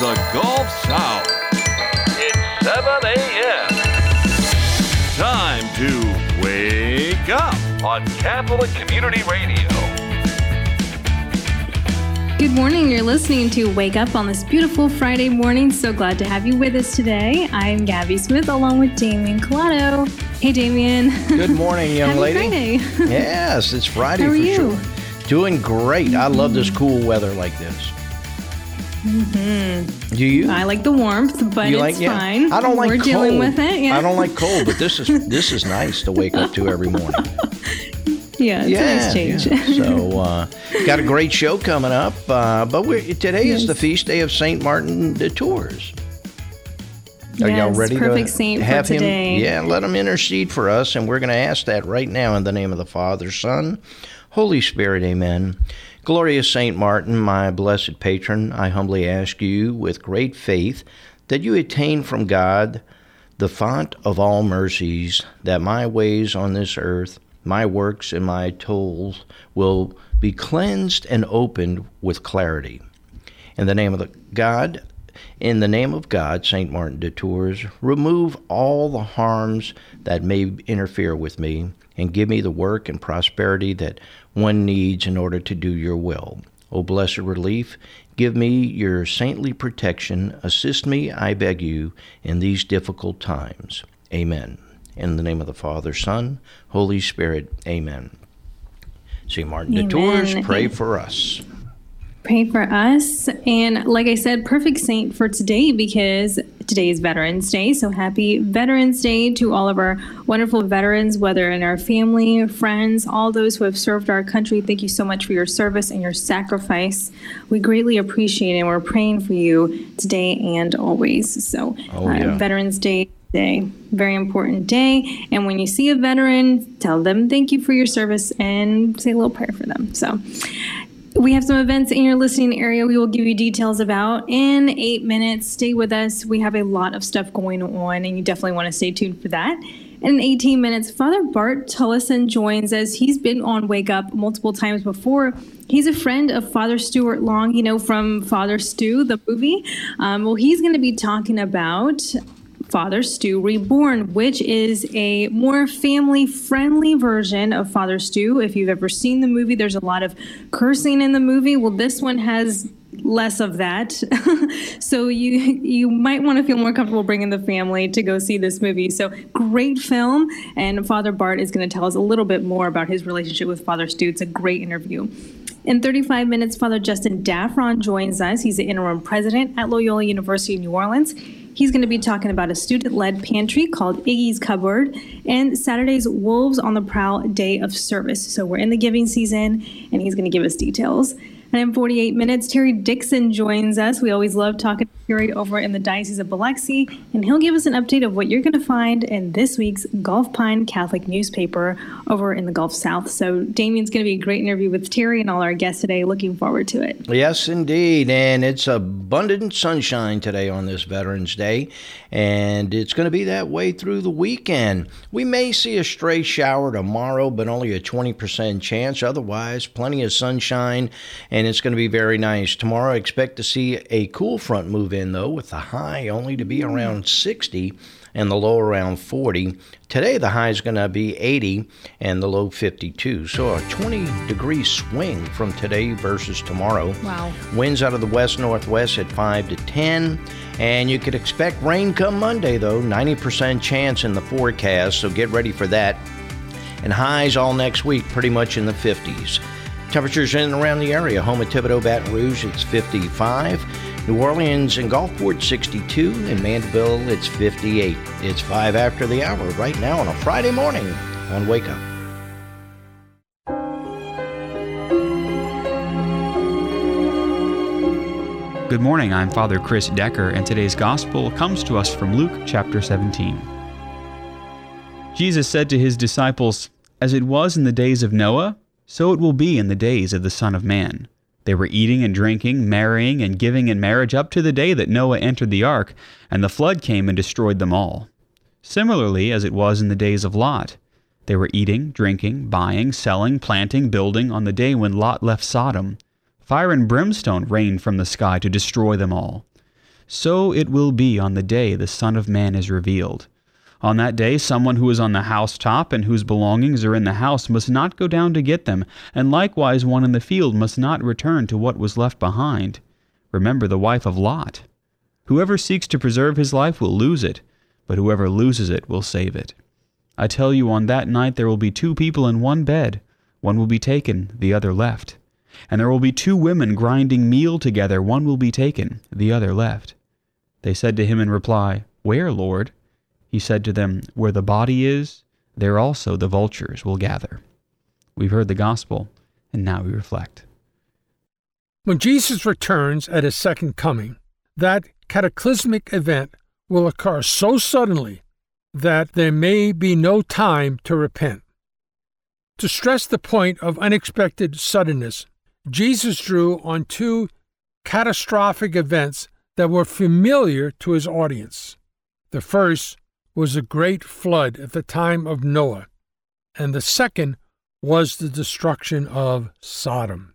The Gulf South. It's 7 a.m. Time to wake up on Catholic Community Radio. Good morning. You're listening to Wake Up on this beautiful Friday morning. So glad to have you with us today. I'm Gabby Smith along with Damien Collado. Hey, Damien. Good morning, young Happy lady. Friday. yes, it's Friday How are for you? sure. Doing great. I love this cool weather like this. Mm-hmm. Do you? I like the warmth, but you it's like yeah? fine. I don't like We're cold. dealing with it. Yeah. I don't like cold, but this is this is nice to wake up to every morning. Yeah, it's yeah, a nice change. yeah. So, uh, got a great show coming up. Uh, but today is the feast day of Saint Martin de Tours. Are y'all ready perfect to saint for have today. him? Yeah, let him intercede for us, and we're going to ask that right now in the name of the Father, Son, Holy Spirit. Amen. Glorious Saint Martin, my blessed patron, I humbly ask you, with great faith, that you attain from God, the font of all mercies, that my ways on this earth, my works and my tolls will be cleansed and opened with clarity. In the name of the God, in the name of God, Saint Martin de Tours, remove all the harms that may interfere with me, and give me the work and prosperity that one needs in order to do your will. O blessed relief, give me your saintly protection. Assist me, I beg you, in these difficult times. Amen. In the name of the Father, Son, Holy Spirit. Amen. St. Martin de Tours, pray for us. Pray for us. And like I said, perfect saint for today because today is Veterans Day. So happy Veterans Day to all of our wonderful veterans, whether in our family, friends, all those who have served our country. Thank you so much for your service and your sacrifice. We greatly appreciate it. And we're praying for you today and always. So, Oh, uh, yeah. Veterans Day. Day, very important day. And when you see a veteran, tell them thank you for your service and say a little prayer for them. So, we have some events in your listening area we will give you details about in eight minutes. Stay with us. We have a lot of stuff going on, and you definitely want to stay tuned for that. And in 18 minutes, Father Bart Tolleson joins us. He's been on Wake Up multiple times before. He's a friend of Father Stuart Long, you know, from Father Stu, the movie. Um, well, he's going to be talking about Father Stu Reborn, which is a more family friendly version of Father Stu. If you've ever seen the movie, there's a lot of cursing in the movie. Well, this one has less of that. so you you might want to feel more comfortable bringing the family to go see this movie. So great film and Father Bart is going to tell us a little bit more about his relationship with Father Stu. It's a great interview. In 35 minutes, Father Justin Daffron joins us. He's the interim president at Loyola University in New Orleans. He's going to be talking about a student led pantry called Iggy's Cupboard and Saturday's Wolves on the Prowl Day of Service. So we're in the giving season, and he's going to give us details. And in 48 minutes, Terry Dixon joins us. We always love talking to Terry over in the Diocese of Biloxi, and he'll give us an update of what you're going to find in this week's Gulf Pine Catholic newspaper over in the Gulf South. So Damien's going to be a great interview with Terry and all our guests today. Looking forward to it. Yes, indeed. And it's abundant sunshine today on this Veterans Day. And it's going to be that way through the weekend. We may see a stray shower tomorrow, but only a 20% chance. Otherwise, plenty of sunshine, and it's going to be very nice. Tomorrow, I expect to see a cool front move in, though, with the high only to be mm. around 60 and the low around 40. Today, the high is going to be 80 and the low 52. So a 20 degree swing from today versus tomorrow. Wow. Winds out of the west northwest at 5 to 10. And you could expect rain come Monday, though. 90% chance in the forecast, so get ready for that. And highs all next week, pretty much in the 50s. Temperatures in and around the area. Home of Thibodaux, Baton Rouge, it's 55. New Orleans and Gulfport, 62. In Mandeville, it's 58. It's 5 after the hour right now on a Friday morning on Wake Up. Good morning, I'm Father Chris Decker, and today's Gospel comes to us from Luke chapter 17. Jesus said to his disciples, As it was in the days of Noah, so it will be in the days of the Son of Man. They were eating and drinking, marrying and giving in marriage up to the day that Noah entered the ark, and the flood came and destroyed them all. Similarly, as it was in the days of Lot, they were eating, drinking, buying, selling, planting, building on the day when Lot left Sodom. Fire and brimstone rained from the sky to destroy them all. So it will be on the day the Son of Man is revealed. On that day, someone who is on the housetop and whose belongings are in the house must not go down to get them, and likewise one in the field must not return to what was left behind. Remember the wife of Lot. Whoever seeks to preserve his life will lose it, but whoever loses it will save it. I tell you, on that night there will be two people in one bed. One will be taken, the other left. And there will be two women grinding meal together, one will be taken, the other left. They said to him in reply, Where, Lord? He said to them, Where the body is, there also the vultures will gather. We've heard the gospel, and now we reflect. When Jesus returns at his second coming, that cataclysmic event will occur so suddenly that there may be no time to repent. To stress the point of unexpected suddenness, Jesus drew on two catastrophic events that were familiar to his audience. The first was a great flood at the time of Noah, and the second was the destruction of Sodom.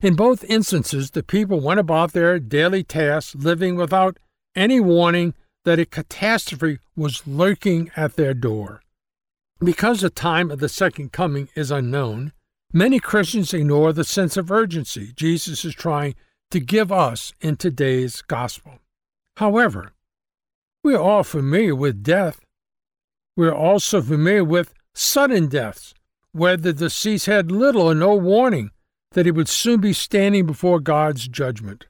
In both instances, the people went about their daily tasks living without any warning that a catastrophe was lurking at their door. Because the time of the second coming is unknown, Many Christians ignore the sense of urgency Jesus is trying to give us in today's gospel. However, we are all familiar with death. We are also familiar with sudden deaths, where the deceased had little or no warning that he would soon be standing before God's judgment.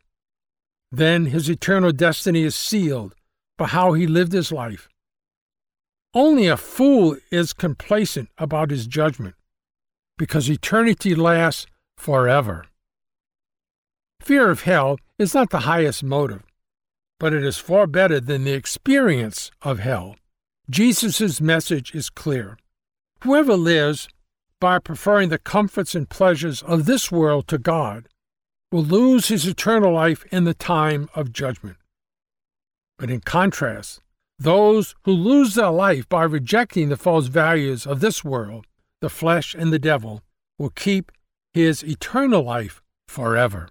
Then his eternal destiny is sealed by how he lived his life. Only a fool is complacent about his judgment because eternity lasts forever. Fear of hell is not the highest motive, but it is far better than the experience of hell. Jesus' message is clear. Whoever lives by preferring the comforts and pleasures of this world to God will lose his eternal life in the time of judgment. But in contrast, those who lose their life by rejecting the false values of this world the flesh and the devil, will keep his eternal life forever.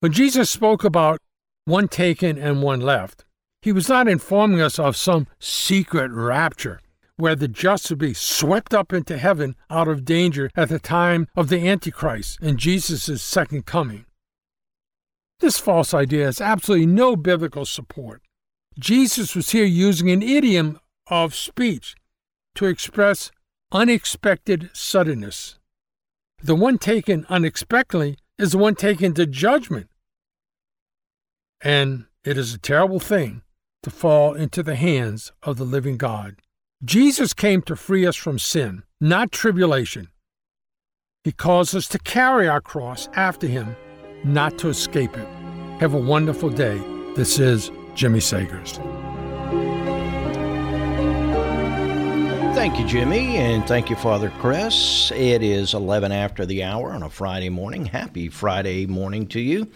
When Jesus spoke about one taken and one left, he was not informing us of some secret rapture where the just would be swept up into heaven out of danger at the time of the Antichrist and Jesus' second coming. This false idea has absolutely no biblical support. Jesus was here using an idiom of speech to express unexpected suddenness. The one taken unexpectedly is the one taken to judgment. And it is a terrible thing to fall into the hands of the living God. Jesus came to free us from sin, not tribulation. He calls us to carry our cross after Him, not to escape it. Have a wonderful day. This is Jimmy Seghers. Thank you, Jimmy, and thank you, Father Chris. It is 11 after the hour on a Friday morning. Happy Friday morning to you.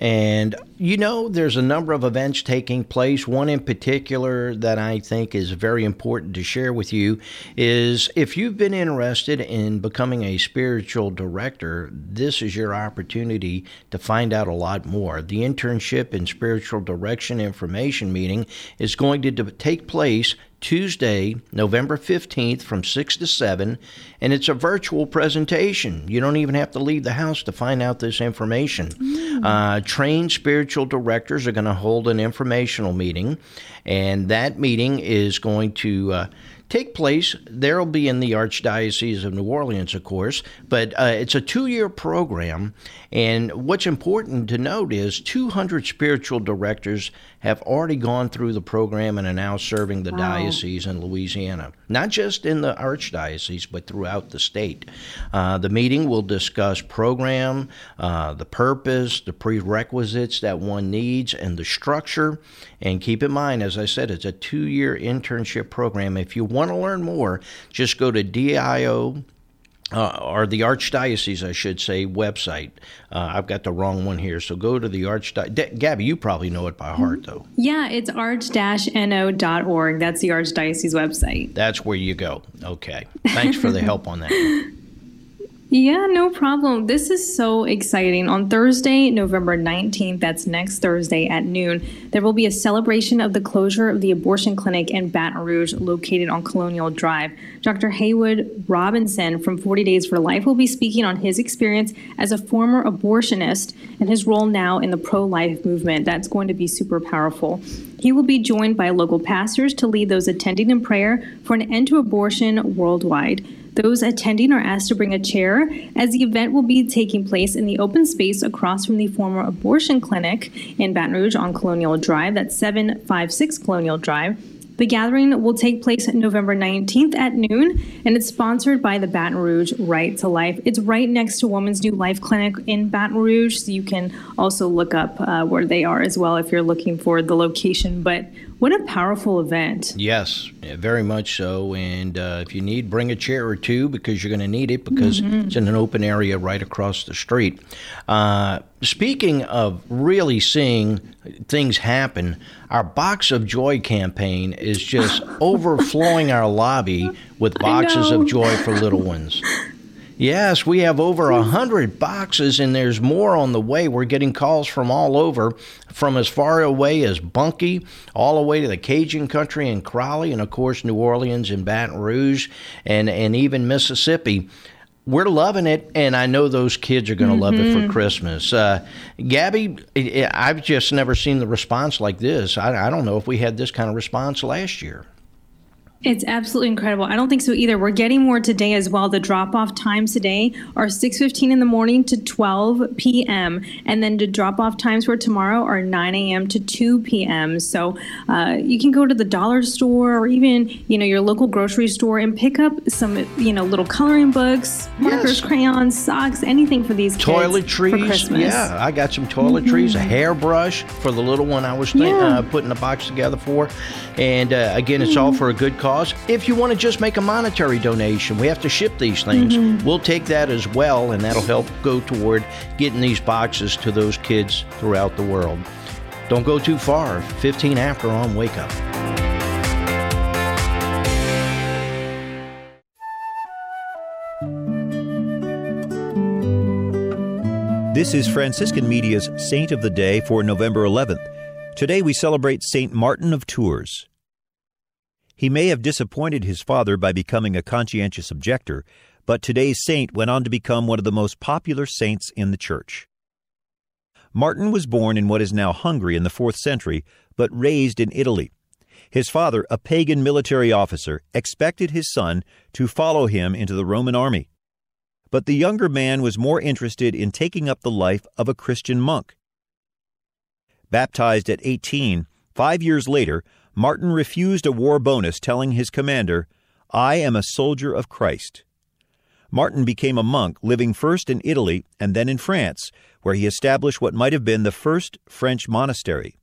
And you know, there's a number of events taking place. One in particular that I think is very important to share with you is if you've been interested in becoming a spiritual director, this is your opportunity to find out a lot more. The internship in spiritual direction information meeting is going to take place Tuesday, November 15th from 6 to 7, and it's a virtual presentation. You don't even have to leave the house to find out this information. Mm. Uh, trained spiritual directors are going to hold an informational meeting, and that meeting is going to uh, take place. There'll be in the Archdiocese of New Orleans, of course, but uh, it's a two year program. And what's important to note is 200 spiritual directors have already gone through the program and are now serving the wow. diocese in Louisiana, not just in the Archdiocese, but throughout the state. Uh, the meeting will discuss program, uh, the purpose, the prerequisites that one needs, and the structure. And keep in mind, as I said, it's a two year internship program. If you want to learn more, just go to DIO uh, or the Archdiocese, I should say, website. Uh, I've got the wrong one here. So go to the Archdiocese. Gabby, you probably know it by heart, though. Yeah, it's arch-no.org. That's the Archdiocese website. That's where you go. Okay. Thanks for the help on that. Yeah, no problem. This is so exciting. On Thursday, November 19th, that's next Thursday at noon, there will be a celebration of the closure of the abortion clinic in Baton Rouge located on Colonial Drive. Dr. Haywood Robinson from 40 Days for Life will be speaking on his experience as a former abortionist and his role now in the pro life movement. That's going to be super powerful. He will be joined by local pastors to lead those attending in prayer for an end to abortion worldwide. Those attending are asked to bring a chair as the event will be taking place in the open space across from the former abortion clinic in Baton Rouge on Colonial Drive. That's 756 Colonial Drive. The gathering will take place November 19th at noon, and it's sponsored by the Baton Rouge Right to Life. It's right next to Woman's New Life Clinic in Baton Rouge, so you can also look up uh, where they are as well if you're looking for the location. But what a powerful event. Yes, very much so. And uh, if you need, bring a chair or two because you're going to need it because mm-hmm. it's in an open area right across the street. Uh, speaking of really seeing things happen, our Box of Joy campaign is just overflowing our lobby with boxes of joy for little ones. Yes, we have over a hundred boxes, and there's more on the way. We're getting calls from all over, from as far away as Bunkie, all the way to the Cajun country in Crowley, and of course New Orleans and Baton Rouge, and and even Mississippi. We're loving it, and I know those kids are going to mm-hmm. love it for mm-hmm. Christmas. Uh, Gabby, I've just never seen the response like this. I, I don't know if we had this kind of response last year. It's absolutely incredible. I don't think so either. We're getting more today as well. The drop-off times today are 6:15 in the morning to 12 p.m. and then the drop-off times for tomorrow are 9 a.m. to 2 p.m. So uh, you can go to the dollar store or even you know your local grocery store and pick up some you know little coloring books, markers, yes. crayons, socks, anything for these toiletries. Yeah, I got some toiletries, mm-hmm. a hairbrush for the little one I was th- yeah. uh, putting a box together for, and uh, again, it's mm-hmm. all for a good cause cause. If you want to just make a monetary donation, we have to ship these things. Mm-hmm. We'll take that as well, and that'll help go toward getting these boxes to those kids throughout the world. Don't go too far. 15 after on Wake Up. This is Franciscan Media's Saint of the Day for November 11th. Today we celebrate Saint Martin of Tours. He may have disappointed his father by becoming a conscientious objector, but today's saint went on to become one of the most popular saints in the Church. Martin was born in what is now Hungary in the 4th century, but raised in Italy. His father, a pagan military officer, expected his son to follow him into the Roman army. But the younger man was more interested in taking up the life of a Christian monk. Baptized at 18, five years later, Martin refused a war bonus, telling his commander, I am a soldier of Christ. Martin became a monk, living first in Italy and then in France, where he established what might have been the first French monastery.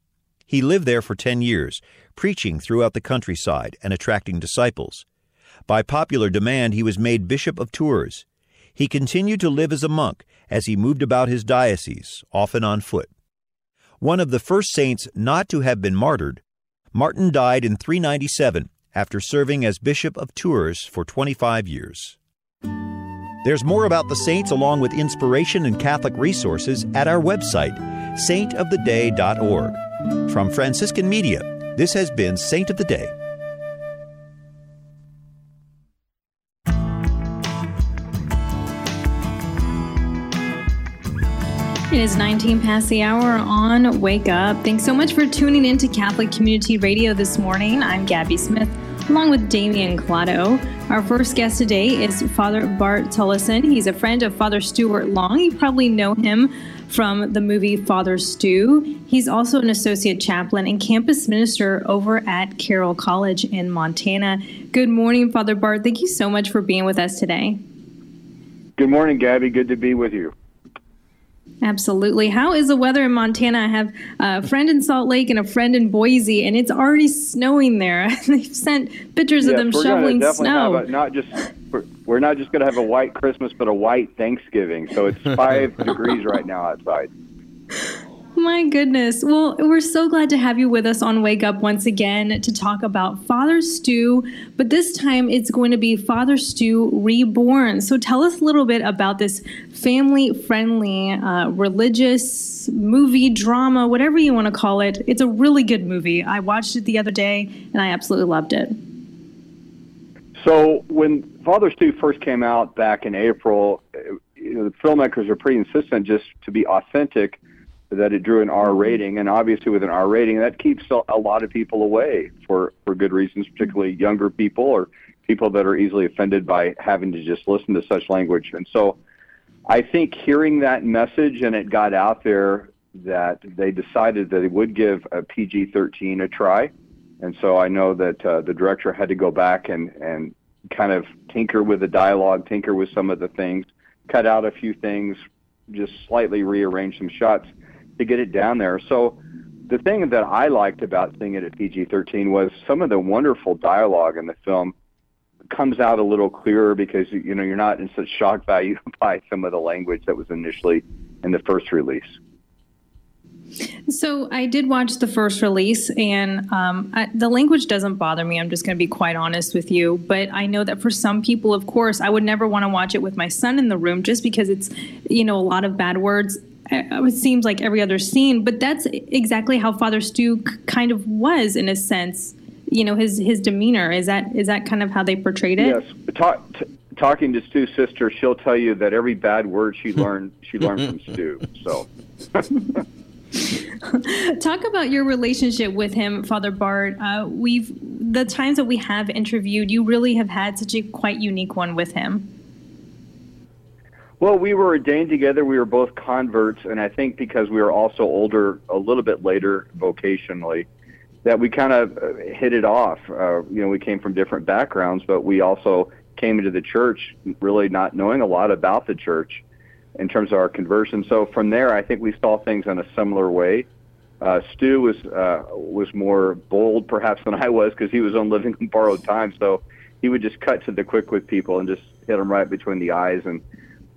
He lived there for ten years, preaching throughout the countryside and attracting disciples. By popular demand, he was made Bishop of Tours. He continued to live as a monk as he moved about his diocese, often on foot. One of the first saints not to have been martyred Martin died in 397 after serving as Bishop of Tours for 25 years. There's more about the saints along with inspiration and Catholic resources at our website, saintoftheday.org. From Franciscan Media, this has been Saint of the Day. It is 19 past the hour on Wake Up. Thanks so much for tuning in to Catholic Community Radio this morning. I'm Gabby Smith along with Damian Collado. Our first guest today is Father Bart Tolleson. He's a friend of Father Stuart Long. You probably know him from the movie Father Stu. He's also an associate chaplain and campus minister over at Carroll College in Montana. Good morning, Father Bart. Thank you so much for being with us today. Good morning, Gabby. Good to be with you. Absolutely. How is the weather in Montana? I have a friend in Salt Lake and a friend in Boise, and it's already snowing there. They've sent pictures of them shoveling snow. A, not just we're not just going to have a white Christmas, but a white Thanksgiving. So it's five degrees right now outside. My goodness. Well, we're so glad to have you with us on Wake Up once again to talk about Father Stu, but this time it's going to be Father Stu Reborn. So tell us a little bit about this family friendly, uh, religious movie, drama, whatever you want to call it. It's a really good movie. I watched it the other day and I absolutely loved it. So when Father Stu first came out back in April, you know, the filmmakers are pretty insistent just to be authentic that it drew an R mm-hmm. rating, and obviously with an R rating, that keeps a lot of people away for for good reasons, particularly younger people or people that are easily offended by having to just listen to such language. And so, I think hearing that message and it got out there that they decided that they would give a PG-13 a try. And so I know that uh, the director had to go back and and kind of tinker with the dialogue, tinker with some of the things, cut out a few things, just slightly rearrange some shots to get it down there. So the thing that I liked about seeing it at PG-13 was some of the wonderful dialogue in the film comes out a little clearer because you know you're not in such shock value by some of the language that was initially in the first release. So I did watch the first release, and um, I, the language doesn't bother me. I'm just going to be quite honest with you. But I know that for some people, of course, I would never want to watch it with my son in the room, just because it's, you know, a lot of bad words it seems like every other scene, but that's exactly how Father Stu kind of was in a sense. You know, his his demeanor is that is that kind of how they portrayed it? Yes. Talk, t- talking to Stu's sister, she'll tell you that every bad word she learned she learned from Stu. So. Talk about your relationship with him, Father Bart. Uh, we've the times that we have interviewed, you really have had such a quite unique one with him. Well, we were ordained together. We were both converts, and I think because we were also older, a little bit later vocationally, that we kind of uh, hit it off. Uh, you know, we came from different backgrounds, but we also came into the church really not knowing a lot about the church in terms of our conversion. So from there, I think we saw things in a similar way. Uh, Stu was uh, was more bold, perhaps, than I was because he was on living borrowed time. So he would just cut to the quick with people and just hit them right between the eyes and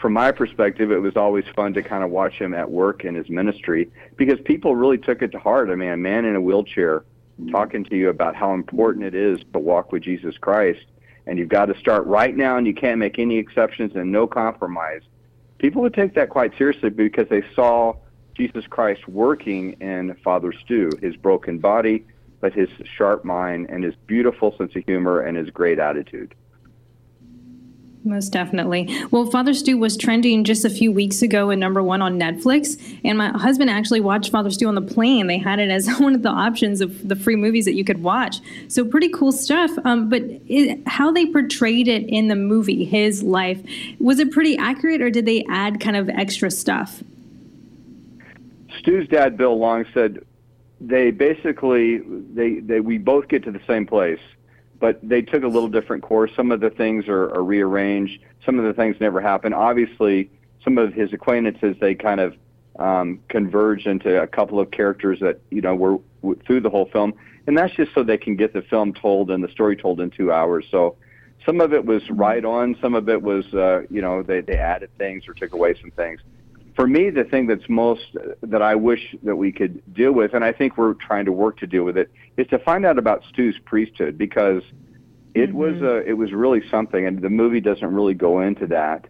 from my perspective, it was always fun to kind of watch him at work in his ministry because people really took it to heart. I mean, a man in a wheelchair talking to you about how important it is to walk with Jesus Christ, and you've got to start right now, and you can't make any exceptions and no compromise. People would take that quite seriously because they saw Jesus Christ working in Father Stu, his broken body, but his sharp mind and his beautiful sense of humor and his great attitude. Most definitely. Well, Father Stu was trending just a few weeks ago and number one on Netflix. And my husband actually watched Father Stu on the plane. They had it as one of the options of the free movies that you could watch. So, pretty cool stuff. Um, but it, how they portrayed it in the movie, his life, was it pretty accurate or did they add kind of extra stuff? Stu's dad, Bill Long, said they basically, they, they we both get to the same place but they took a little different course. Some of the things are, are rearranged. Some of the things never happen. Obviously, some of his acquaintances they kind of um, converge into a couple of characters that you know were w- through the whole film, and that's just so they can get the film told and the story told in two hours. So some of it was right on. Some of it was uh, you know they they added things or took away some things. For me, the thing that's most that I wish that we could deal with, and I think we're trying to work to deal with it, is to find out about Stu's priesthood because it mm-hmm. was uh, it was really something, and the movie doesn't really go into that.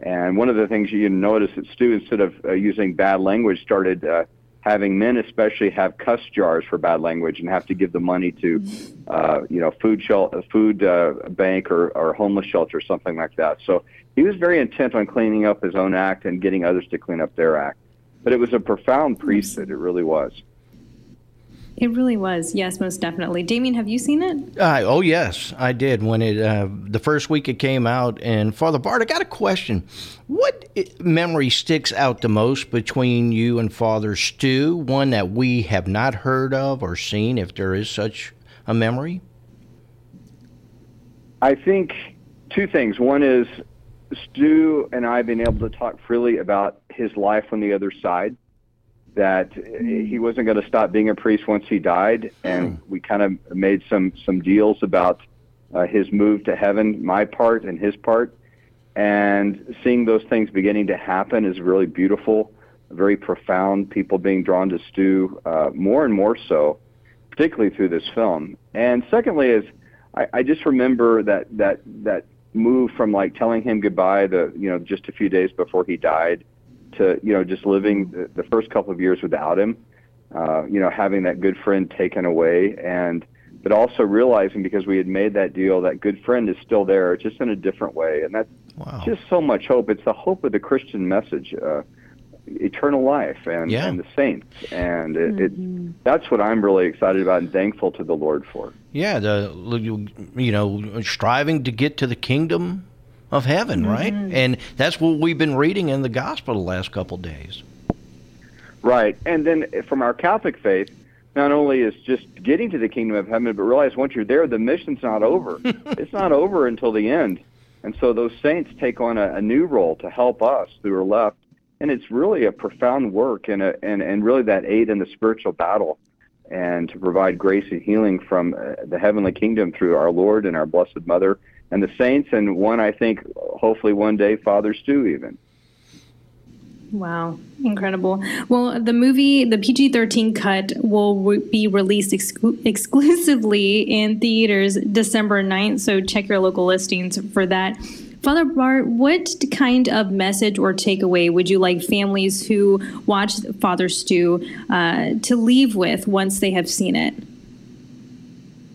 And one of the things you notice that Stu, instead of uh, using bad language, started uh, having men especially have cuss jars for bad language and have to give the money to, uh, you know, food shel- food uh, bank or, or homeless shelter or something like that. So he was very intent on cleaning up his own act and getting others to clean up their act. But it was a profound priesthood. It really was. It really was. Yes, most definitely. Damien, have you seen it? Uh, oh yes, I did. When it uh, the first week it came out, and Father Bart, I got a question. What memory sticks out the most between you and Father Stu? One that we have not heard of or seen, if there is such a memory. I think two things. One is Stu and I have been able to talk freely about his life on the other side. That he wasn't going to stop being a priest once he died, and we kind of made some some deals about uh, his move to heaven, my part and his part, and seeing those things beginning to happen is really beautiful, very profound. People being drawn to Stu uh, more and more so, particularly through this film. And secondly, is I, I just remember that that that move from like telling him goodbye the you know just a few days before he died to you know just living the, the first couple of years without him uh, you know having that good friend taken away and but also realizing because we had made that deal that good friend is still there just in a different way and that's Wow. just so much hope it's the hope of the christian message uh, eternal life and, Yeah. and the saints and it, it that's what i'm really excited about and thankful to the lord for Yeah, the you know striving to get to the kingdom of heaven, right? And that's what we've been reading in the gospel the last couple days. Right. And then from our Catholic faith, not only is just getting to the kingdom of heaven, but realize once you're there, the mission's not over. it's not over until the end. And so those saints take on a, a new role to help us who are left. And it's really a profound work and, a, and, and really that aid in the spiritual battle and to provide grace and healing from uh, the heavenly kingdom through our Lord and our Blessed Mother and the saints. And one, I think, hopefully one day, Father Stu even. Wow, incredible. Well, the movie, the PG 13 cut, will be released exclu- exclusively in theaters December 9th, so check your local listings for that. Father Bart, what kind of message or takeaway would you like families who watch Father Stu uh, to leave with once they have seen it?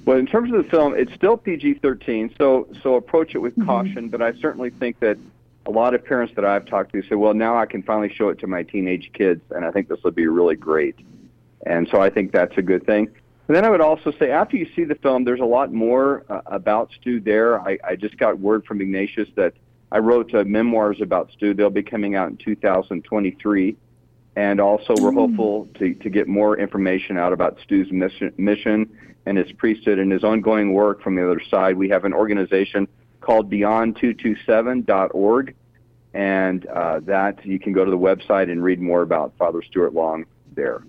Well, in terms of the film, it's still PG-13, so so approach it with caution. But I certainly think that a lot of parents that I've talked to say, "Well, now I can finally show it to my teenage kids, and I think this will be really great." And so I think that's a good thing. And then I would also say, after you see the film, there's a lot more uh, about Stu there. I, I just got word from Ignatius that I wrote uh, memoirs about Stu. They'll be coming out in 2023. And also, we're hopeful to, to get more information out about Stu's mission, mission and his priesthood and his ongoing work from the other side. We have an organization called Beyond227.org, and uh, that you can go to the website and read more about Father Stuart Long there.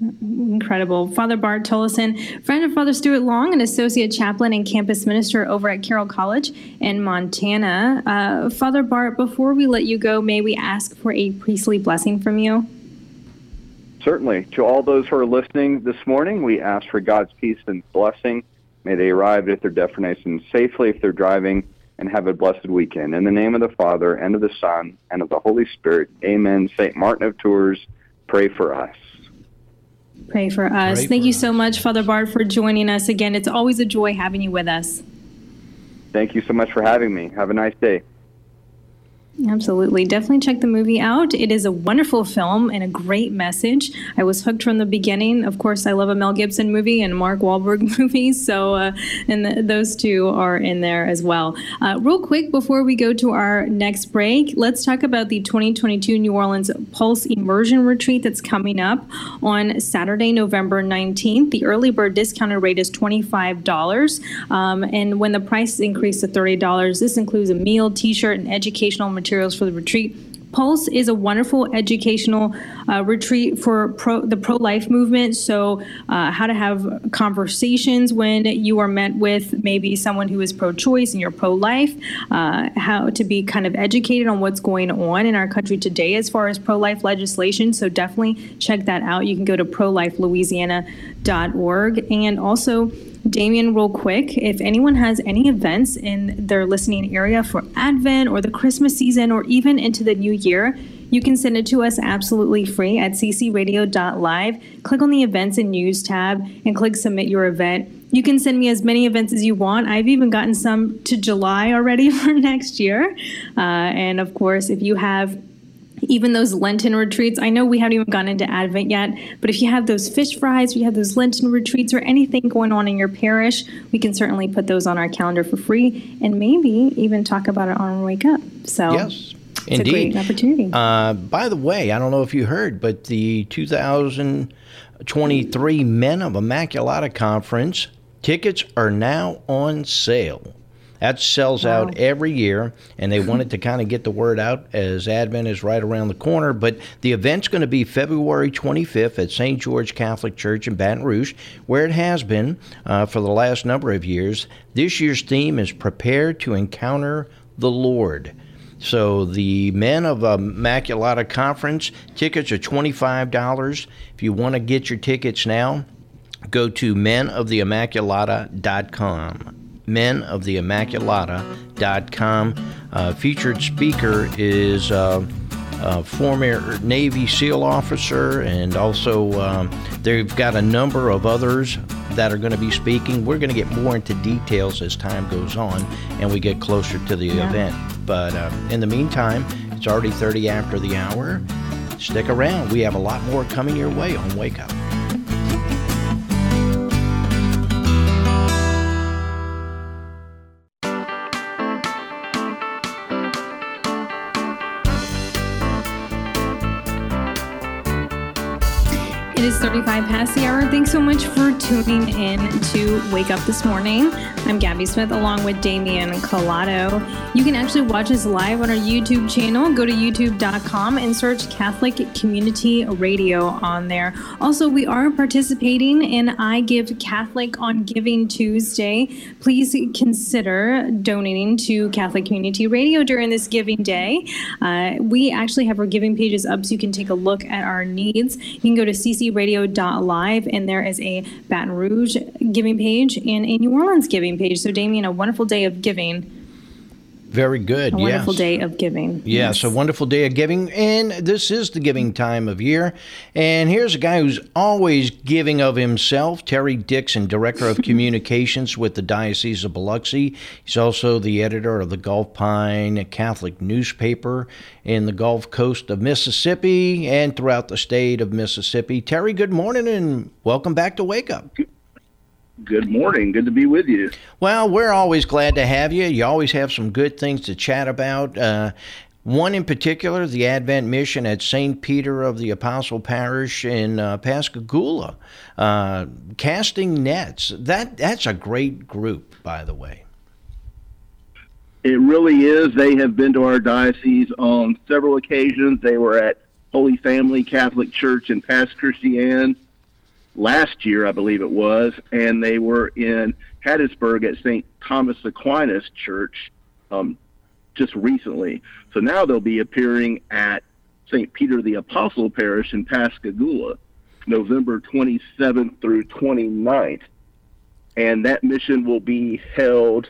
Incredible. Father Bart Tolleson, friend of Father Stuart Long, an associate chaplain and campus minister over at Carroll College in Montana. Uh, Father Bart, before we let you go, may we ask for a priestly blessing from you? Certainly. To all those who are listening this morning, we ask for God's peace and blessing. May they arrive at their destination safely if they're driving and have a blessed weekend. In the name of the Father, and of the Son, and of the Holy Spirit, amen. St. Martin of Tours, pray for us. Pray for us. Pray Thank for you so much, Father Bart, for joining us again. It's always a joy having you with us. Thank you so much for having me. Have a nice day. Absolutely. Definitely check the movie out. It is a wonderful film and a great message. I was hooked from the beginning. Of course, I love a Mel Gibson movie and Mark Wahlberg movies, so uh, and th- those two are in there as well. Uh, real quick before we go to our next break, let's talk about the 2022 New Orleans Pulse Immersion Retreat that's coming up on Saturday, November 19th. The early bird discounted rate is $25, um, and when the price increased to $30, this includes a meal, T-shirt, and educational materials for the retreat. Pulse is a wonderful educational uh, retreat for pro, the pro life movement. So, uh, how to have conversations when you are met with maybe someone who is pro choice and you're pro life, uh, how to be kind of educated on what's going on in our country today as far as pro life legislation. So, definitely check that out. You can go to prolifelouisiana.org and also Damien, real quick, if anyone has any events in their listening area for Advent or the Christmas season or even into the new year, you can send it to us absolutely free at ccradio.live. Click on the events and news tab and click submit your event. You can send me as many events as you want. I've even gotten some to July already for next year. Uh, and of course, if you have even those Lenten retreats. I know we haven't even gone into Advent yet, but if you have those fish fries, if you have those Lenten retreats, or anything going on in your parish, we can certainly put those on our calendar for free and maybe even talk about it on Wake Up. So, yes. It's Indeed. a great opportunity. Uh, by the way, I don't know if you heard, but the 2023 Men of Immaculata Conference tickets are now on sale. That sells Wow. out every year, and they wanted to kind of get the word out as Advent is right around the corner. But the event's going to be February 25th at St. George Catholic Church in Baton Rouge, where it has been uh, for the last number of years. This year's theme is Prepare to Encounter the Lord. So the Men of Immaculata Conference tickets are $25. If you want to get your tickets now, go to menoftheimmaculata.com menoftheimmaculata.com uh, featured speaker is uh, uh, former Navy SEAL officer, and also um, they've got a number of others that are going to be speaking. We're going to get more into details as time goes on and we get closer to the Yeah. event. But uh, in the meantime, it's already 30 after the hour. Stick around. We have a lot more coming your way on Wake Up. 35 past the hour. Thanks so much for tuning in to Wake Up This Morning. I'm Gabby Smith along with Damian Collado. You can actually watch us live on our YouTube channel. Go to youtube.com and search Catholic Community Radio on there. Also, we are participating in I Give Catholic on Giving Tuesday. Please consider donating to Catholic Community Radio during this giving day. Uh, we actually have our giving pages up so you can take a look at our needs. You can go to ccradio.live and there is a Baton Rouge giving page and a New Orleans giving page. So, Damien, a wonderful day of giving. Very good. A wonderful yes. day of giving. Yes, a wonderful day of giving. And this is the giving time of year. And here's a guy who's always giving of himself Terry Dixon, Director of Communications with the Diocese of Biloxi. He's also the editor of the Gulf Pine Catholic newspaper in the Gulf Coast of Mississippi and throughout the state of Mississippi. Terry, good morning and welcome back to Wake Up. Good morning. Good to be with you. Well, we're always glad to have you. You always have some good things to chat about. Uh, one in particular, the Advent mission at St. Peter of the Apostle Parish in uh, Pascagoula, uh, casting nets. That that's a great group, by the way. It really is. They have been to our diocese on several occasions. They were at Holy Family Catholic Church in Pass Christian last year, I believe it was, and they were in Hattiesburg at St. Thomas Aquinas Church um, just recently. So now they'll be appearing at St. Peter the Apostle Parish in Pascagoula, November 27th through 29th. And that mission will be held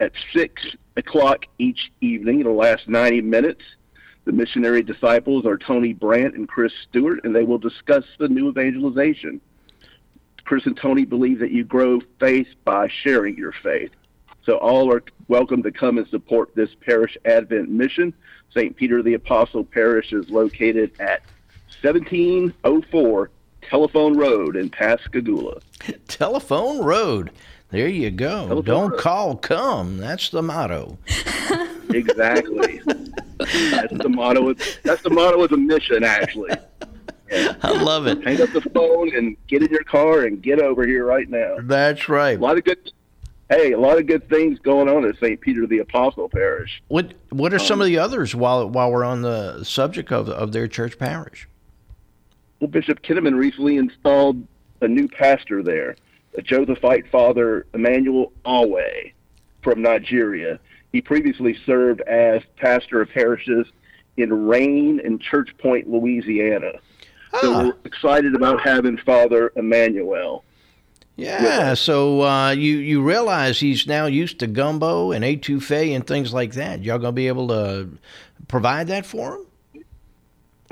at 6 o'clock each evening. It'll last 90 minutes. The missionary disciples are Tony Brandt and Chris Stewart, and they will discuss the new evangelization. Chris and Tony believe that you grow faith by sharing your faith. So all are welcome to come and support this parish Advent mission. St. Peter the Apostle Parish is located at 1704 Telephone Road in Pascagoula. Telephone Road. There you go. Telephone Don't Road. call, come. That's the motto. Exactly. that's the motto. Of, that's the motto of the mission, actually. I love it. Hang up the phone and get in your car and get over here right now. That's right. A lot of good. Hey, a lot of good things going on at St. Peter the Apostle Parish. What What are some um, of the others while while we're on the subject of of their church parish? Well, Bishop Kihneman recently installed a new pastor there, a Josephite father, Emmanuel Awe from Nigeria. He previously served as pastor of parishes in Rayne and Church Point, Louisiana. So we're excited about having Father Emmanuel. Yeah, so uh, you you realize he's now used to gumbo and etouffee and things like that. Y'all gonna be able to provide that for him?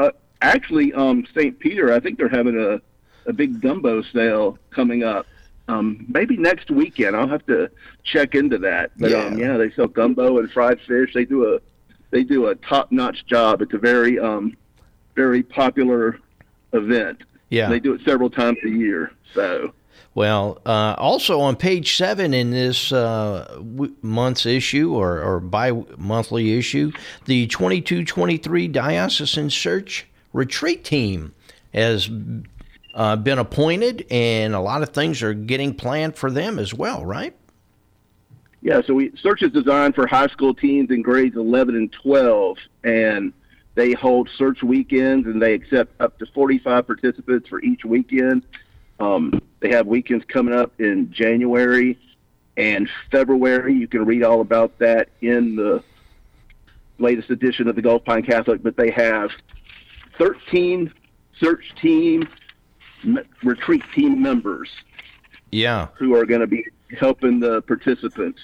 Uh, actually, um, St. Peter, I think they're having a, a big gumbo sale coming up. Um, maybe next weekend. I'll have to check into that. But um, Yeah. yeah, they sell gumbo and fried fish. They do a they do a top-notch job. It's a very um, very popular event. Yeah. They do it several times a year. So Well, uh, also on page seven in this uh, w- month's issue or, or bi monthly issue, the 22 23 Diocesan Search Retreat Team has uh, been appointed, and a lot of things are getting planned for them as well, right? Yeah, so we search is designed for high school teens in grades 11 and 12, and they hold search weekends, and they accept up to 45 participants for each weekend. Um, they have weekends coming up in January and February. You can read all about that in the latest edition of the Gulf Pine Catholic, but they have 13 search team retreat team members Yeah. who are going to be helping the participants.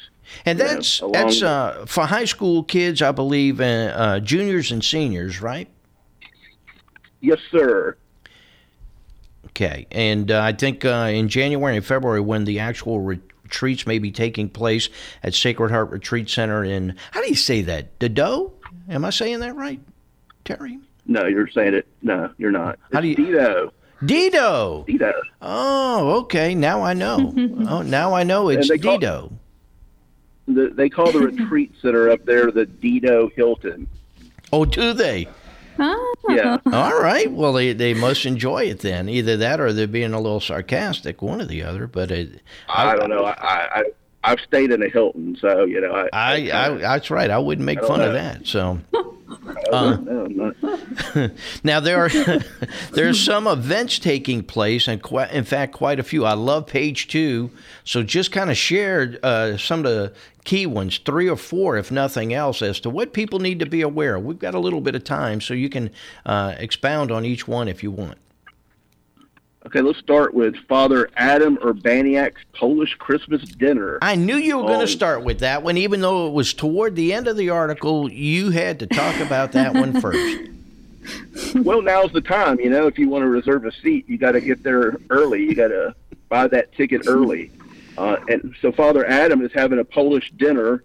And that's that's uh, for high school kids, I believe, uh, uh, juniors and seniors, right? Yes, sir. Okay, and uh, I think uh, in January and February, when the actual retreats may be taking place at Sacred Heart Retreat Center in how do you say that? Dedeaux? Am I saying that right, Terry? No, you're saying it. No, you're not. How do It's you- Dedeaux. Dedeaux. Dedeaux. Oh, okay. Now I know. oh, now I know it's And they call- Dedeaux. The, they call the retreat center up there the Dedeaux Hilton. Oh, do they? Ah. Yeah. All right. Well, they, they must enjoy it then. Either that or they're being a little sarcastic, one or the other. But it, I don't know. I, I I've stayed in a Hilton, so you know. I I, I, that's right. I wouldn't make I fun of that. So. uh, no, Now there are there are some events taking place, and quite, in fact, quite a few. I love page two, so just kind of share uh, some of the key ones, three or four, if nothing else, as to what people need to be aware. of. We've got a little bit of time, so you can uh, expound on each one if you want. Okay, let's start with Father Adam Urbaniak's Polish Christmas dinner. I knew you were going Oh. to start with that one, even though it was toward the end of the article. You had to talk about that one first. well, now's the time. You know, if you want to reserve a seat, you got to get there early. You got to buy that ticket early. Uh, and so Father Adam is having a Polish dinner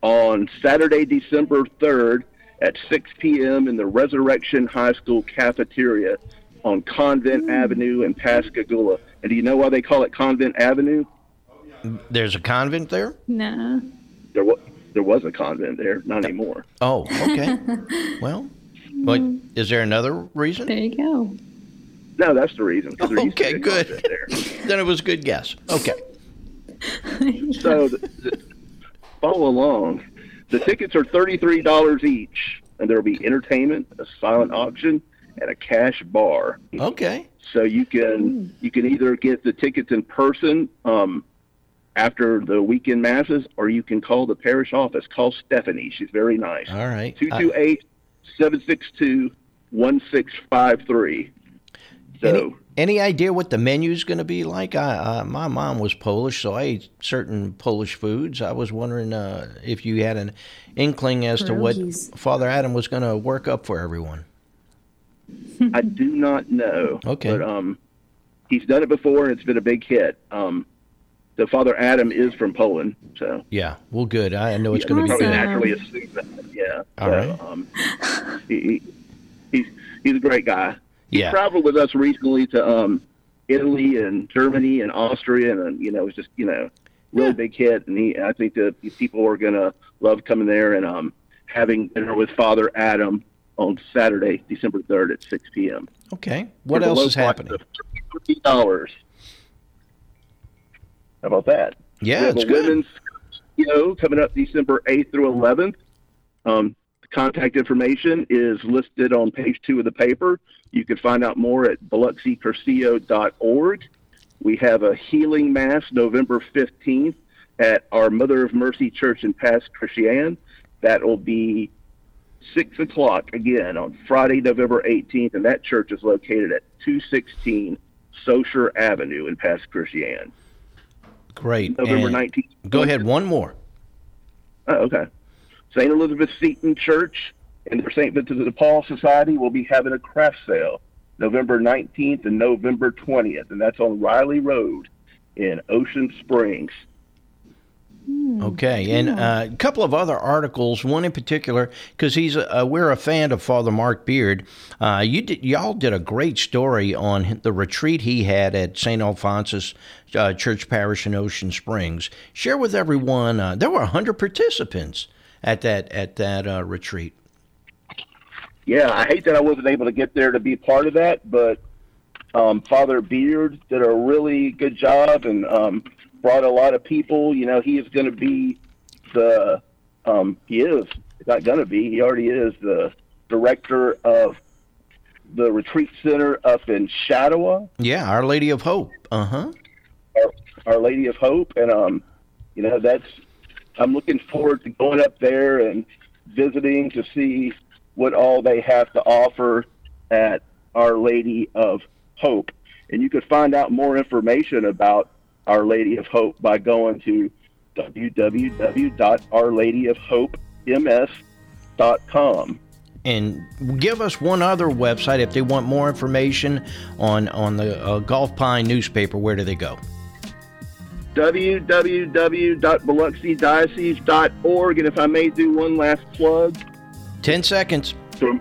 on Saturday, December 3rd at 6 p.m. in the Resurrection High School cafeteria on Convent mm. Avenue in Pascagoula. And do you know why they call it Convent Avenue? There's a convent there. No. There was there was a convent there, not anymore. Oh, okay. well, but mm. is there another reason? There you go. No, that's the reason. 'cause there used to Okay, good. There. Then it was a good guess. Okay. So the, the, follow along. The tickets are thirty-three dollars each, and there will be entertainment, a silent auction, and a cash bar. Okay. So you can you can either get the tickets in person um, after the weekend masses, or you can call the parish office. Call Stephanie; she's very nice. All right. Two two eight seven six two one six five three. So Any, any idea what the menu's going to be like? I, uh, my mom was Polish, so I ate certain Polish foods. I was wondering uh, if you had an inkling as to what Father Adam was going to work up for everyone. I do not know. Okay. But um, he's done it before, and it's been a big hit. Um, the Father Adam is from Poland, so Yeah, well, good. I know it's yeah, going to probably be Awesome. naturally assume that. Yeah. All so, right. Um, he, he, he's he's a great guy. He Yeah. traveled with us recently to um, Italy and Germany and Austria, and you know, it was just you know, really Yeah. big hit. And he, I think that people are gonna love coming there and um, having dinner with Father Adam on Saturday, December third at six p.m. Okay. What else is happening? of Thirty dollars. How about that? Yeah, we have it's a good. women's show coming up December eighth through eleventh. Um, contact information is listed on page two of the paper. You can find out more at biloxidiocese.org. We have a healing mass November fifteenth at our Mother of Mercy Church in Pass Christian. That will be six o'clock again on Friday, November 18th, and that church is located at 216 Socher Avenue in Pass Christian. Great. November And 19th. Go ahead. One more. Oh, okay. St. Elizabeth Seton Church and their St. Vincent de Paul Society will be having a craft sale November 19th and November 20th, and that's on Riley Road in Ocean Springs. Okay, and uh, a couple of other articles. One in particular, because he's a, uh, we're a fan of Father Mark Beard. Uh, you did, y'all did a great story on the retreat he had at St. Alphonsus uh, Church Parish in Ocean Springs. Share with everyone. Uh, there were hundred participants at that at that uh, retreat. Yeah, I hate that I wasn't able to get there to be part of that, but um, Father Beard did a really good job and um, brought a lot of people. You know, he is going to be the um, he is not going to be. He already is the director of the retreat center up in Chatawa. Yeah, Our Lady of Hope. Uh huh. Our, Our Lady of Hope, and um, you know that's I'm looking forward to going up there and visiting to see what all they have to offer at Our Lady of Hope. And you could find out more information about Our Lady of Hope by going to www.ourladyofhopems.com. And give us one other website if they want more information on on the uh, Gulf Pine newspaper. Where do they go? www.biloxidiocese.org. And if I may do one last plug, 10 seconds. To,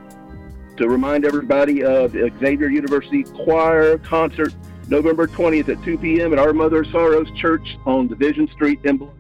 to remind everybody of Xavier University Choir concert November 20th at 2 p.m. at Our Mother of Sorrows Church on Division Street in Biloxi.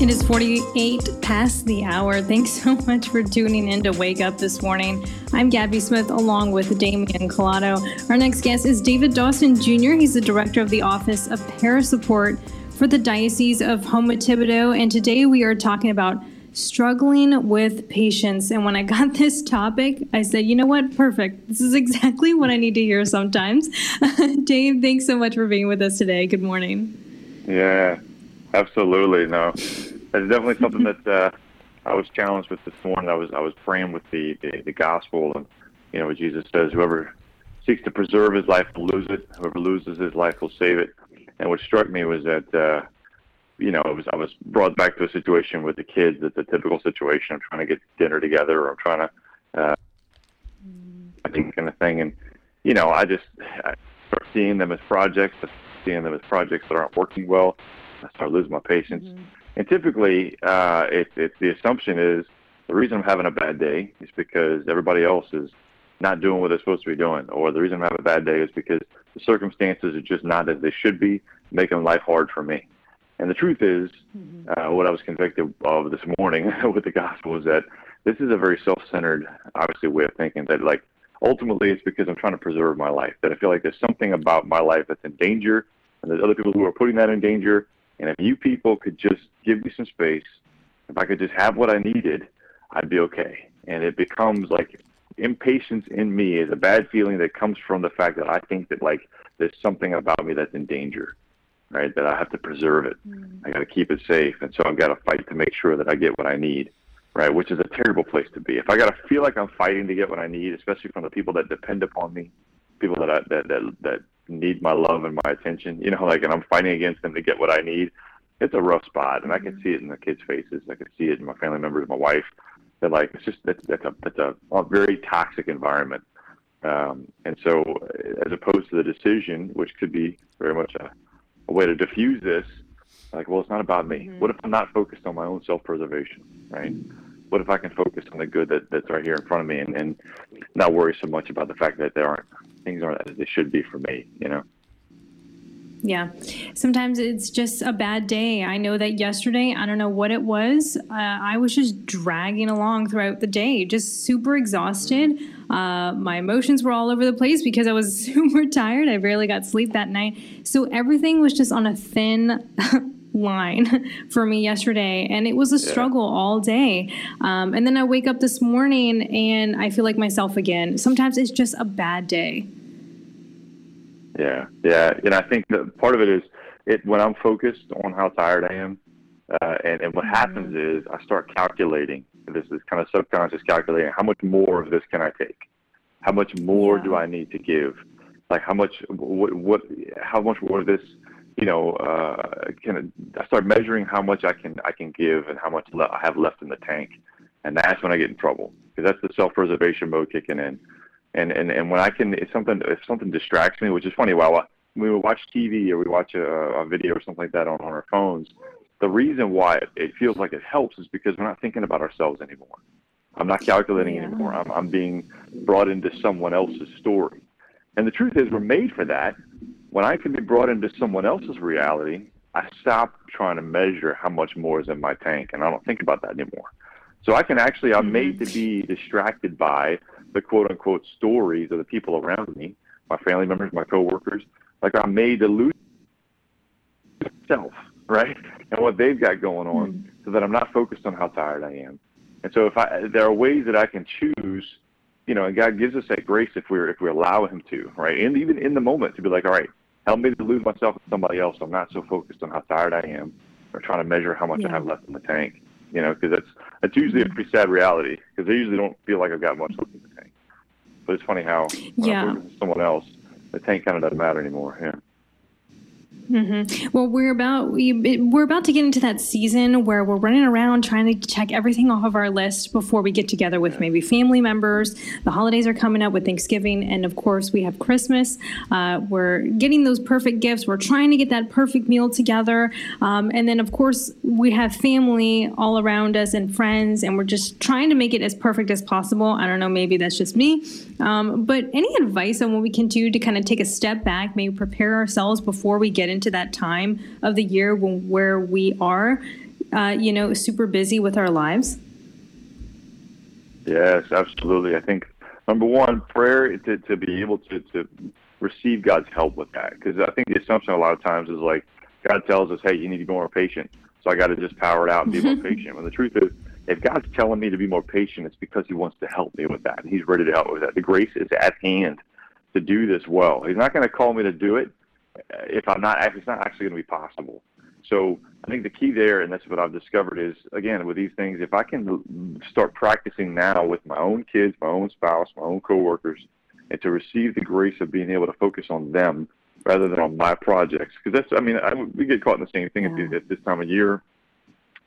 It is 48 past the hour. Thanks so much for tuning in to Wake Up this morning. I'm Gabby Smith along with Damian Collado. Our next guest is David Dawson Jr. He's the director of the Office of Parish Support for the Diocese of Houma Thibodaux. And today we are talking about struggling with patience. And when I got this topic, I said, you know what? Perfect. This is exactly what I need to hear sometimes. Dave, thanks so much for being with us today. Good morning. Yeah, absolutely. No, it's definitely something that uh, I was challenged with this morning. I was I was praying with the, the the gospel, and you know, what Jesus says, "Whoever seeks to preserve his life will lose it. Whoever loses his life will save it." And what struck me was that, uh, you know, it was I was brought back to a situation with the kids. It's a typical situation. I'm trying to get dinner together, or I'm trying to, uh, I think, kind of thing. And you know, I just I start seeing them as projects, start seeing them as projects that aren't working well. I start losing my patience. Mm-hmm. And typically, uh, it's it's the assumption is the reason I'm having a bad day is because everybody else is not doing what they're supposed to be doing, or the reason I'm having a bad day is because the circumstances are just not as they should be, making life hard for me. And the truth is, mm-hmm. uh, what I was convicted of this morning with the gospel is that this is a very self-centered, obviously, way of thinking. That like ultimately it's because I'm trying to preserve my life. That I feel like there's something about my life that's in danger, and there's other people who are putting that in danger, and if you people could just give me some space, if I could just have what I needed, I'd be okay. And it becomes like impatience in me is a bad feeling that comes from the fact that I think that like there's something about me that's in danger, right? That I have to preserve it. Mm. I got to keep it safe, and so I've got to fight to make sure that I get what I need, right? Which is a terrible place to be. If I got to feel like I'm fighting to get what I need, especially from the people that depend upon me, people that I, that that that need my love and my attention. You know, like, and I'm fighting against them to get what I need. It's a rough spot, and I can see it in the kids' faces. I can see it in my family members, my wife. That like it's just that's, that's a that's a, a very toxic environment. Um, and so, as opposed to the decision, which could be very much a, a way to diffuse this, like, well, it's not about me. Mm-hmm. What if I'm not focused on my own self-preservation, right? What if I can focus on the good that, that's right here in front of me and, and not worry so much about the fact that there aren't things aren't as they should be for me, you know? Yeah. Sometimes it's just a bad day. I know that yesterday, I don't know what it was. Uh, I was just dragging along throughout the day, just super exhausted. Uh, my emotions were all over the place because I was super tired. I barely got sleep that night. So everything was just on a thin line for me yesterday and it was a struggle yeah. all day um, and then i wake up this morning and i feel like myself again sometimes it's just a bad day yeah yeah and i think that part of it is it when i'm focused on how tired i am uh, and, and what mm-hmm. happens is i start calculating this is kind of subconscious calculating how much more of this can i take how much more yeah. do i need to give like how much what, what how much more of this you know, uh, can I start measuring how much I can I can give and how much le- I have left in the tank, and that's when I get in trouble because that's the self-preservation mode kicking in. And and and when I can, if something if something distracts me, which is funny, while we watch TV or we watch a, a video or something like that on, on our phones, the reason why it, it feels like it helps is because we're not thinking about ourselves anymore. I'm not calculating yeah. anymore. I'm, I'm being brought into someone else's story. And the truth is, we're made for that. When I can be brought into someone else's reality, I stop trying to measure how much more is in my tank, and I don't think about that anymore. So I can actually, I'm made to mm-hmm. be distracted by the quote unquote stories of the people around me, my family members, my coworkers. Like I'm made to lose myself, right? And what they've got going on, mm-hmm. so that I'm not focused on how tired I am. And so if I, there are ways that I can choose, you know, and God gives us that grace if we're if we allow Him to, right? And even in the moment to be like, all right, help me to lose myself with somebody else. I'm not so focused on how tired I am, or trying to measure how much yeah. I have left in the tank. You know, because that's that's usually a pretty sad reality because I usually don't feel like I've got much left in the tank. But it's funny how yeah. Someone else, the tank kind of doesn't matter anymore. Yeah. Mm-hmm. Well, we're about we, we're about to get into that season where we're running around trying to check everything off of our list before we get together with maybe family members. The holidays are coming up with Thanksgiving, and of course we have Christmas. Uh, we're getting those perfect gifts. We're trying to get that perfect meal together, um, and then of course we have family all around us and friends, and we're just trying to make it as perfect as possible. I don't know, maybe that's just me, um, but any advice on what we can do to kind of take a step back, maybe prepare ourselves before we get into that time of the year when, where we are, uh, you know, super busy with our lives? Yes, absolutely. I think number one, prayer to, to be able to, to receive God's help with that. Because I think the assumption a lot of times is like God tells us, hey, you need to be more patient. So I got to just power it out and be more patient. When the truth is, if God's telling me to be more patient, it's because He wants to help me with that. And He's ready to help me with that. The grace is at hand to do this well. He's not going to call me to do it if I'm not, it's not actually going to be possible. So I think the key there, and that's what I've discovered, is again with these things, if I can start practicing now with my own kids, my own spouse, my own coworkers, and to receive the grace of being able to focus on them rather than on my projects, because that's, I mean, I, we get caught in the same thing yeah. at, at this time of year,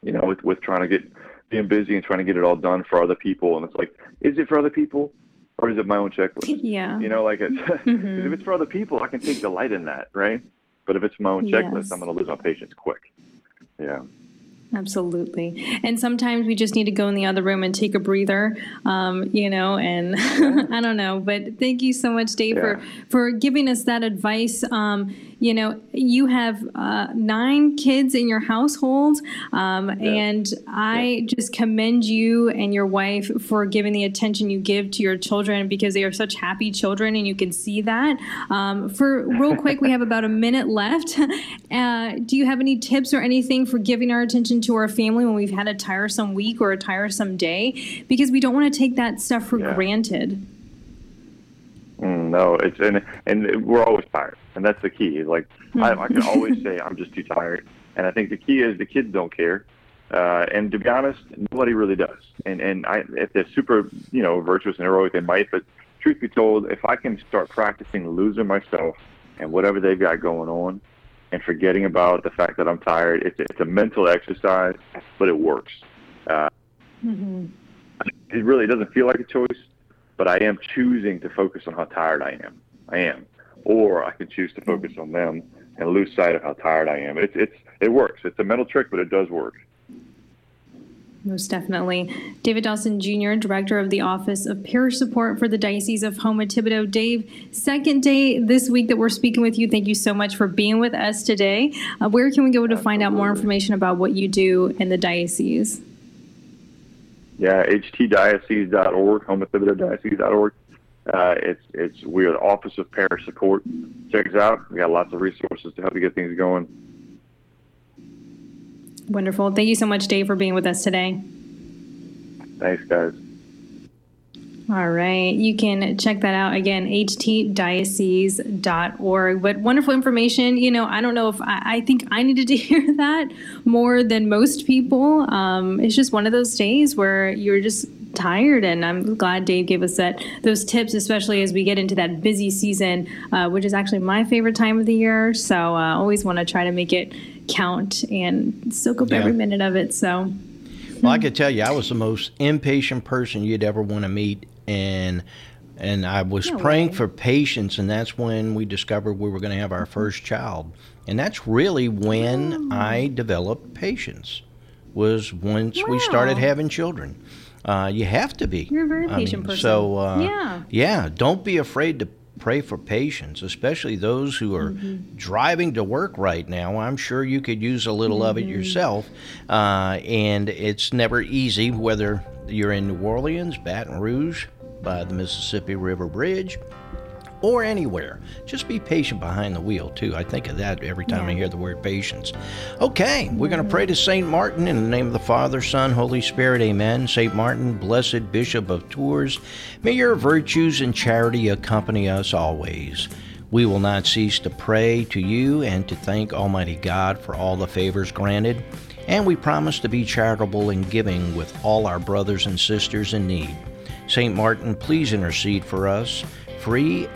you know, with with trying to get being busy and trying to get it all done for other people, and it's like, is it for other people? Or is it my own checklist? Yeah. You know, like it's, mm-hmm. if it's for other people, I can take delight in that, right? But if it's my own checklist, yes. I'm going to lose my patience quick. Yeah. Absolutely. And sometimes we just need to go in the other room and take a breather, um, you know, and I don't know. But thank you so much, Dave, yeah. for, for giving us that advice. Um, you know, you have uh, nine kids in your household, um, yeah. and I yeah. just commend you and your wife for giving the attention you give to your children because they are such happy children, and you can see that. Um, for real quick, we have about a minute left. Uh, do you have any tips or anything for giving our attention to our family when we've had a tiresome week or a tiresome day? Because we don't want to take that stuff for yeah. granted. Mm, no, it's and and we're always tired, and that's the key. Like I, I can always say I'm just too tired, and I think the key is the kids don't care, uh, and to be honest, nobody really does. And and I, if they're super, you know, virtuous and heroic, they might. But truth be told, if I can start practicing losing myself and whatever they've got going on, and forgetting about the fact that I'm tired, it's it's a mental exercise, but it works. Uh, mm-hmm. It really doesn't feel like a choice but I am choosing to focus on how tired I am. I am, or I can choose to focus on them and lose sight of how tired I am. It's it's it works. It's a mental trick, but it does work. Most definitely. David Dawson Jr., Director of the Office of Parish Support for the Diocese of Houma Thibodaux. Dave, second day this week that we're speaking with you. Thank you so much for being with us today. Uh, where can we go to find out more information about what you do in the diocese? Yeah, htdiocese.org, houmathibodauxdiocese.org. Uh, it's it's we're the Office of Parish Support. Check us out. We got lots of resources to help you get things going. Wonderful. Thank you so much, Dave, for being with us today. Thanks, guys. All right. You can check that out again, htdiocese.org. But wonderful information. You know, I don't know if I, I think I needed to hear that more than most people. Um, it's just one of those days where you're just tired and i'm glad dave gave us that those tips especially as we get into that busy season uh, which is actually my favorite time of the year so i uh, always want to try to make it count and soak up yeah. every minute of it so well, I could tell you, I was the most impatient person you'd ever want to meet, and And I was No praying way. for patience, and that's when we discovered we were going to have our first child. And that's really when I developed patience. Was once we started having children. Uh, you have to be. You're a very I patient mean, person. So uh, Yeah. yeah. Don't be afraid to pray for patience, especially those who are Mm-hmm. driving to work right now. I'm sure you could use a little of Mm-hmm. it yourself. Uh, and it's never easy, whether you're in New Orleans, Baton Rouge, by the Mississippi River Bridge, or anywhere. Just be patient behind the wheel, too. I think of that every time I hear the word patience. Okay, we're going to pray to St. Martin in the name of the Father, Son, Holy Spirit. Amen. St. Martin, blessed Bishop of Tours, may your virtues and charity accompany us always. We will not cease to pray to you and to thank Almighty God for all the favors granted. And we promise to be charitable and giving with all our brothers and sisters in need. St. Martin, please intercede for us, free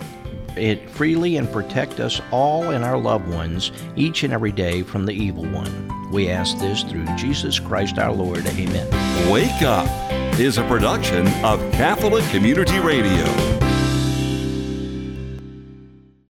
it freely and protect us all and our loved ones each and every day from the evil one. We ask this through Jesus Christ our Lord. Amen. Wake Up is a production of Catholic Community Radio.